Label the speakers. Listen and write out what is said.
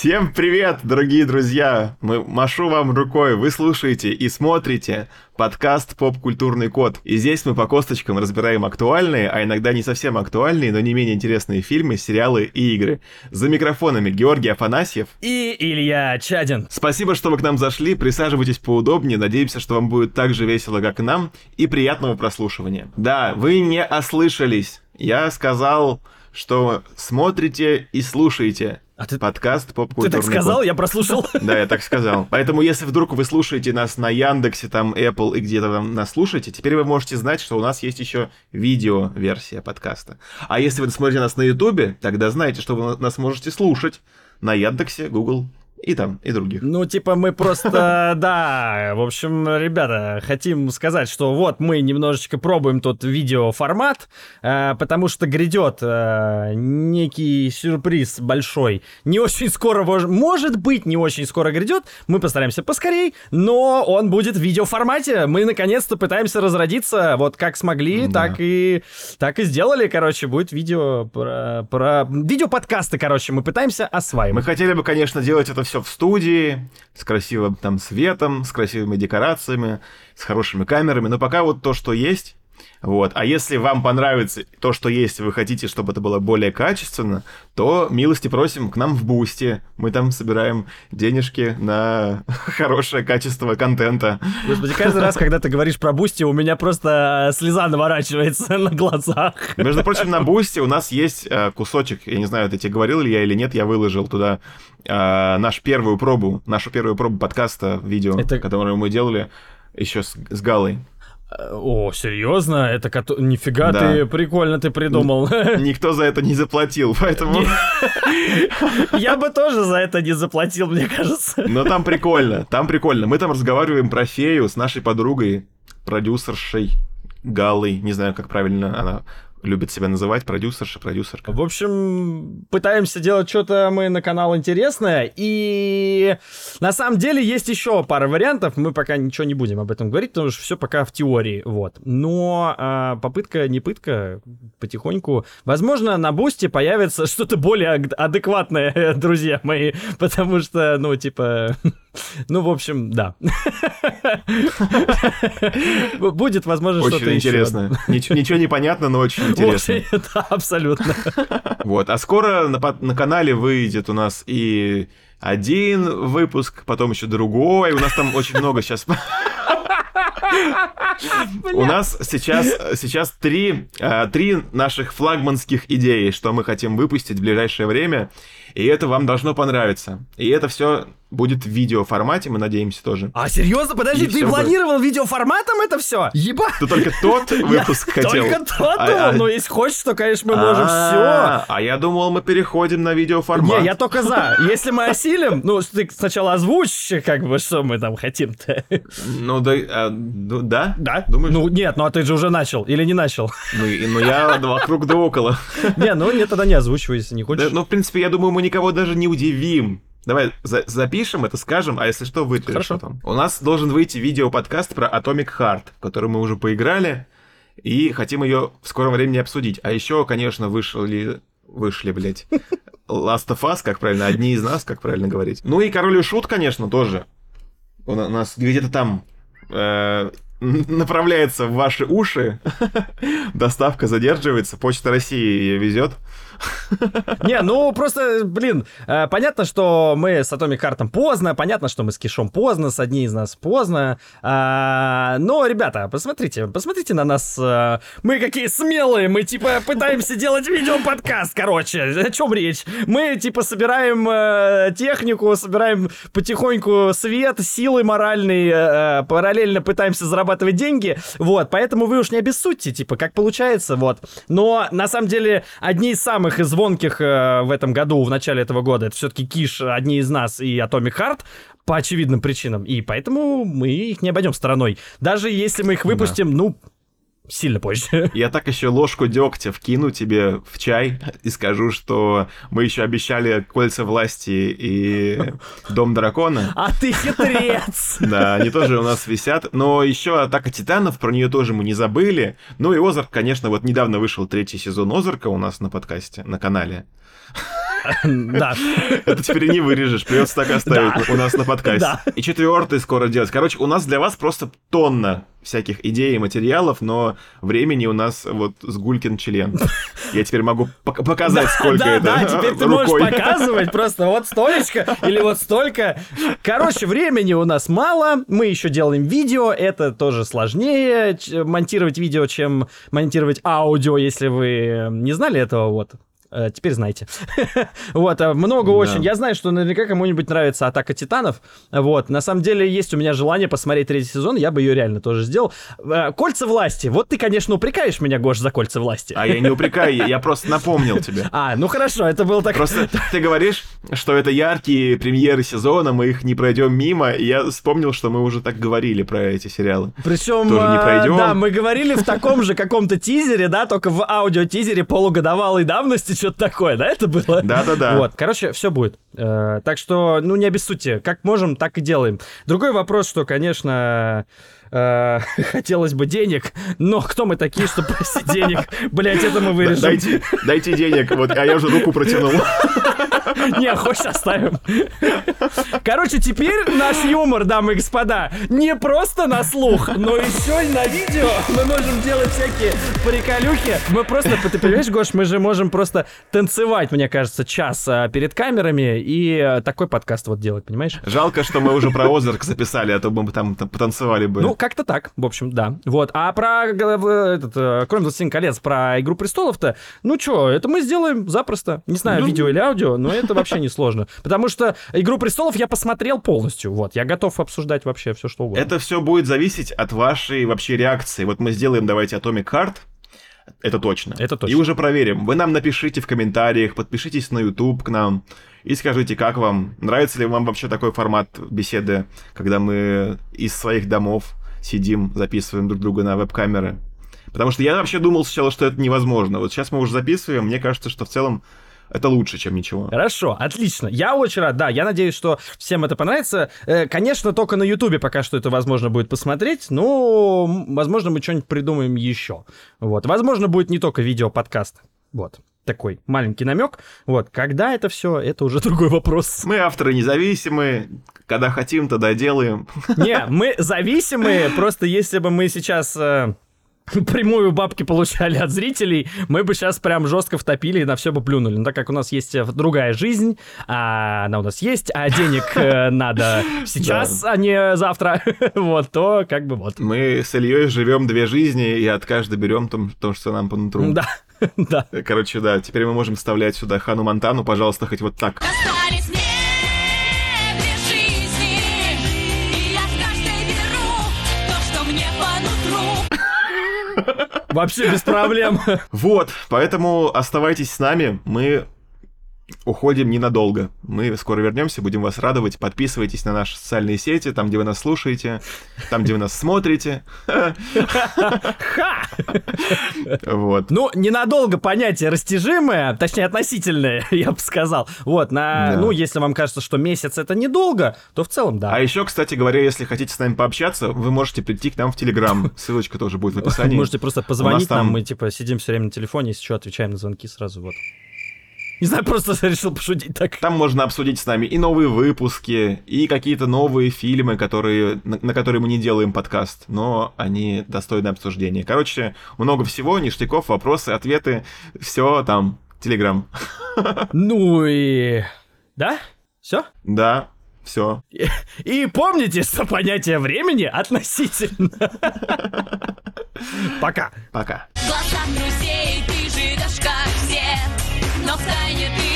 Speaker 1: Всем привет, дорогие друзья! Мы машу вам рукой, вы слушаете и смотрите подкаст «Поп-культурный код». И здесь мы по косточкам разбираем актуальные, а иногда не совсем актуальные, но не менее интересные фильмы, сериалы и игры. За микрофонами Георгий Афанасьев
Speaker 2: и Илья Чадин.
Speaker 1: Спасибо, что вы к нам зашли, присаживайтесь поудобнее, надеемся, что вам будет так же весело, как и нам, и приятного прослушивания. Да, вы не ослышались. Я сказал, что смотрите и слушаете а ты... Подкаст поп
Speaker 2: Ты так сказал, код. я прослушал.
Speaker 1: Да, я так сказал. Поэтому, если вдруг вы слушаете нас на Яндексе, там, Apple и где-то там нас слушаете, теперь вы можете знать, что у нас есть еще видео-версия подкаста. А если вы смотрите нас на Ютубе, тогда знаете, что вы нас можете слушать на Яндексе, Google и там, и других.
Speaker 2: Ну, типа, мы просто, да, в общем, ребята, хотим сказать, что вот мы немножечко пробуем тот видеоформат, э, потому что грядет э, некий сюрприз большой. Не очень скоро, может быть, не очень скоро грядет. Мы постараемся поскорей, но он будет в видеоформате. Мы наконец-то пытаемся разродиться, вот как смогли, да. так и так и сделали, короче, будет видео про, про видеоподкасты, короче, мы пытаемся осваивать.
Speaker 1: Мы хотели бы, конечно, делать это все в студии, с красивым там светом, с красивыми декорациями, с хорошими камерами. Но пока вот то, что есть, вот. А если вам понравится то, что есть, вы хотите, чтобы это было более качественно, то милости просим к нам в Boosty. Мы там собираем денежки на хорошее качество контента.
Speaker 2: Господи, каждый раз, когда ты говоришь про Boosty, у меня просто слеза наворачивается на глазах.
Speaker 1: Между прочим, на Boosty у нас есть э, кусочек, я не знаю, ты тебе говорил ли я или нет, я выложил туда э, нашу первую пробу, нашу первую пробу подкаста, видео, это... которое мы делали еще с, с Галой.
Speaker 2: О, серьезно? Это кото... нифига да. ты прикольно ты придумал.
Speaker 1: Никто за это не заплатил, поэтому.
Speaker 2: Я бы тоже за это не заплатил, мне кажется.
Speaker 1: Но там прикольно, там прикольно. Мы там разговариваем про фею с нашей подругой, продюсершей Галой, не знаю, как правильно она любит себя называть, продюсерша, продюсерка.
Speaker 2: В общем, пытаемся делать что-то мы на канал интересное, и на самом деле есть еще пара вариантов, мы пока ничего не будем об этом говорить, потому что все пока в теории, вот. Но а, попытка не пытка, потихоньку. Возможно, на бусте появится что-то более адекватное, друзья мои, потому что, ну, типа... Ну, в общем, да. Будет, возможно, что-то
Speaker 1: Очень интересно. Ничего не понятно, но очень интересно.
Speaker 2: Да, абсолютно.
Speaker 1: Вот, а скоро на канале выйдет у нас и один выпуск, потом еще другой. У нас там очень много сейчас... У нас сейчас, сейчас три, э, три наших флагманских идеи, что мы хотим выпустить в ближайшее время. И это вам должно понравиться. И это все будет в видеоформате, мы надеемся тоже.
Speaker 2: А серьезно? Подожди, и ты планировал будет... видеоформатом это все? Еба!
Speaker 1: Ты только тот выпуск хотел.
Speaker 2: Только тот а, думал, а, но если хочешь, то, конечно, мы можем все.
Speaker 1: А я думал, мы переходим на видеоформат.
Speaker 2: Не, я только за. Если мы осилим, ну, ты сначала озвучь, как бы, что мы там хотим-то.
Speaker 1: Ну, да, а, да?
Speaker 2: Да. Думаешь? Ну, нет, ну, а ты же уже начал, или не начал?
Speaker 1: Ну, ну я вокруг да около.
Speaker 2: Не, ну, нет, тогда не озвучивай, если не хочешь.
Speaker 1: Ну, в принципе, я думаю, мы никого даже не удивим. Давай за запишем это, скажем, а если что, вы Хорошо. Там. У нас должен выйти видео-подкаст про Atomic Heart, в который мы уже поиграли, и хотим ее в скором времени обсудить. А еще, конечно, вышли, вышли, блядь, Last of Us, как правильно, одни из нас, как правильно говорить. Ну и Король и Шут, конечно, тоже. У нас где-то там э, направляется в ваши уши, доставка задерживается, Почта России ее везет.
Speaker 2: Не, ну просто, блин, э, понятно, что мы с Atomic Heart поздно, понятно, что мы с Кишом поздно, с одни из нас поздно. А, но, ребята, посмотрите, посмотрите на нас. Э, мы какие смелые, мы типа пытаемся делать видео-подкаст, короче. О чем речь? Мы типа собираем э, технику, собираем потихоньку свет, силы моральные, параллельно пытаемся зарабатывать деньги. Вот, поэтому вы уж не обессудьте, типа, как получается, вот. Но на самом деле одни из самых самых звонких э, в этом году, в начале этого года, это все-таки Киш, одни из нас и Atomic Heart, по очевидным причинам. И поэтому мы их не обойдем стороной. Даже если мы их выпустим, да. ну, сильно позже.
Speaker 1: Я так еще ложку дегтя вкину тебе в чай и скажу, что мы еще обещали кольца власти и дом дракона.
Speaker 2: А ты хитрец!
Speaker 1: Да, они тоже у нас висят. Но еще атака титанов, про нее тоже мы не забыли. Ну и Озарк, конечно, вот недавно вышел третий сезон Озарка у нас на подкасте, на канале.
Speaker 2: Да.
Speaker 1: Это теперь не вырежешь, придется так оставить у нас на подкасте. И четвертый скоро делать. Короче, у нас для вас просто тонна всяких идей и материалов, но времени у нас вот с Гулькин член. Я теперь могу показать, сколько это
Speaker 2: Да, теперь ты можешь показывать просто вот столечко или вот столько. Короче, времени у нас мало, мы еще делаем видео, это тоже сложнее монтировать видео, чем монтировать аудио, если вы не знали этого, вот. Э, теперь знаете. вот, э, много очень. Я знаю, что наверняка кому-нибудь нравится Атака Титанов. Вот, на самом деле есть у меня желание посмотреть третий сезон, я бы ее реально тоже сделал. Э, Кольца власти. Вот ты, конечно, упрекаешь меня, Гош, за Кольца власти.
Speaker 1: а я не упрекаю, я просто напомнил тебе.
Speaker 2: А, ну хорошо, это был так...
Speaker 1: Просто ты говоришь, что это яркие премьеры сезона, мы их не пройдем мимо, и я вспомнил, что мы уже так говорили про эти сериалы.
Speaker 2: Причем, тоже не пройдем. да, мы говорили в таком же каком-то тизере, да, только в аудио-тизере полугодовалой давности, что-то такое, да, это было?
Speaker 1: Да-да-да.
Speaker 2: Вот, короче, все будет. Э, так что, ну, не обессудьте. Как можем, так и делаем. Другой вопрос, что, конечно, э, хотелось бы денег, но кто мы такие, чтобы просить денег? Блять, это мы вырежем.
Speaker 1: Дайте, дайте денег, вот, а я уже руку протянул.
Speaker 2: Не, хочешь оставим. Короче, теперь наш юмор, дамы и господа, не просто на слух, но еще и на видео. Мы можем делать всякие приколюхи. Мы просто, ты понимаешь, Гош, мы же можем просто танцевать, мне кажется, час а, перед камерами и а, такой подкаст вот делать, понимаешь?
Speaker 1: Жалко, что мы уже про Озарк записали, а то бы мы там потанцевали бы.
Speaker 2: Ну, как-то так, в общем, да. Вот. А про этот, э, кроме 27 колец, про Игру престолов-то, ну что, это мы сделаем запросто. Не знаю, ну... видео или аудио, но это вообще не сложно. Потому что «Игру престолов» я посмотрел полностью, вот. Я готов обсуждать вообще все, что угодно.
Speaker 1: Это все будет зависеть от вашей вообще реакции. Вот мы сделаем, давайте, Atomic Heart, это точно.
Speaker 2: Это точно.
Speaker 1: И уже проверим. Вы нам напишите в комментариях, подпишитесь на YouTube к нам и скажите, как вам, нравится ли вам вообще такой формат беседы, когда мы из своих домов сидим, записываем друг друга на веб-камеры. Потому что я вообще думал сначала, что это невозможно. Вот сейчас мы уже записываем, мне кажется, что в целом это лучше, чем ничего.
Speaker 2: Хорошо, отлично. Я очень рад, да, я надеюсь, что всем это понравится. Э, конечно, только на Ютубе пока что это возможно будет посмотреть, но, возможно, мы что-нибудь придумаем еще. Вот, возможно, будет не только видео-подкаст. Вот такой маленький намек. Вот, когда это все, это уже другой вопрос.
Speaker 1: Мы авторы независимые, когда хотим, тогда делаем.
Speaker 2: Не, мы зависимые, просто если бы мы сейчас э, прямую бабки получали от зрителей, мы бы сейчас прям жестко втопили и на все бы плюнули. Но так как у нас есть э, другая жизнь, а она у нас есть, а денег э, надо сейчас, а не завтра, вот, то как бы вот.
Speaker 1: Мы с Ильей живем две жизни и от каждой берем то, что нам по нутру.
Speaker 2: Да, да.
Speaker 1: Короче, да, теперь мы можем вставлять сюда Хану Монтану, пожалуйста, хоть вот так.
Speaker 2: Вообще без проблем.
Speaker 1: Вот, поэтому оставайтесь с нами. Мы уходим ненадолго. Мы скоро вернемся, будем вас радовать. Подписывайтесь на наши социальные сети, там, где вы нас слушаете, там, где вы нас смотрите.
Speaker 2: Ха! Вот. Ну, ненадолго понятие растяжимое, точнее, относительное, я бы сказал. Вот, на, ну, если вам кажется, что месяц это недолго, то в целом да.
Speaker 1: А еще, кстати говоря, если хотите с нами пообщаться, вы можете прийти к нам в Телеграм. Ссылочка тоже будет в описании.
Speaker 2: Можете просто позвонить нам, мы, типа, сидим все время на телефоне, если что, отвечаем на звонки сразу, вот. Не знаю, просто решил пошутить так.
Speaker 1: Там можно обсудить с нами и новые выпуски, и какие-то новые фильмы, которые, на, на которые мы не делаем подкаст, но они достойны обсуждения. Короче, много всего, ништяков, вопросы, ответы, все там, Телеграм.
Speaker 2: Ну и... Да? Все?
Speaker 1: Да, все.
Speaker 2: И, и помните, что понятие времени относительно. Пока.
Speaker 1: Пока.
Speaker 3: Глаза друзей nog zijn je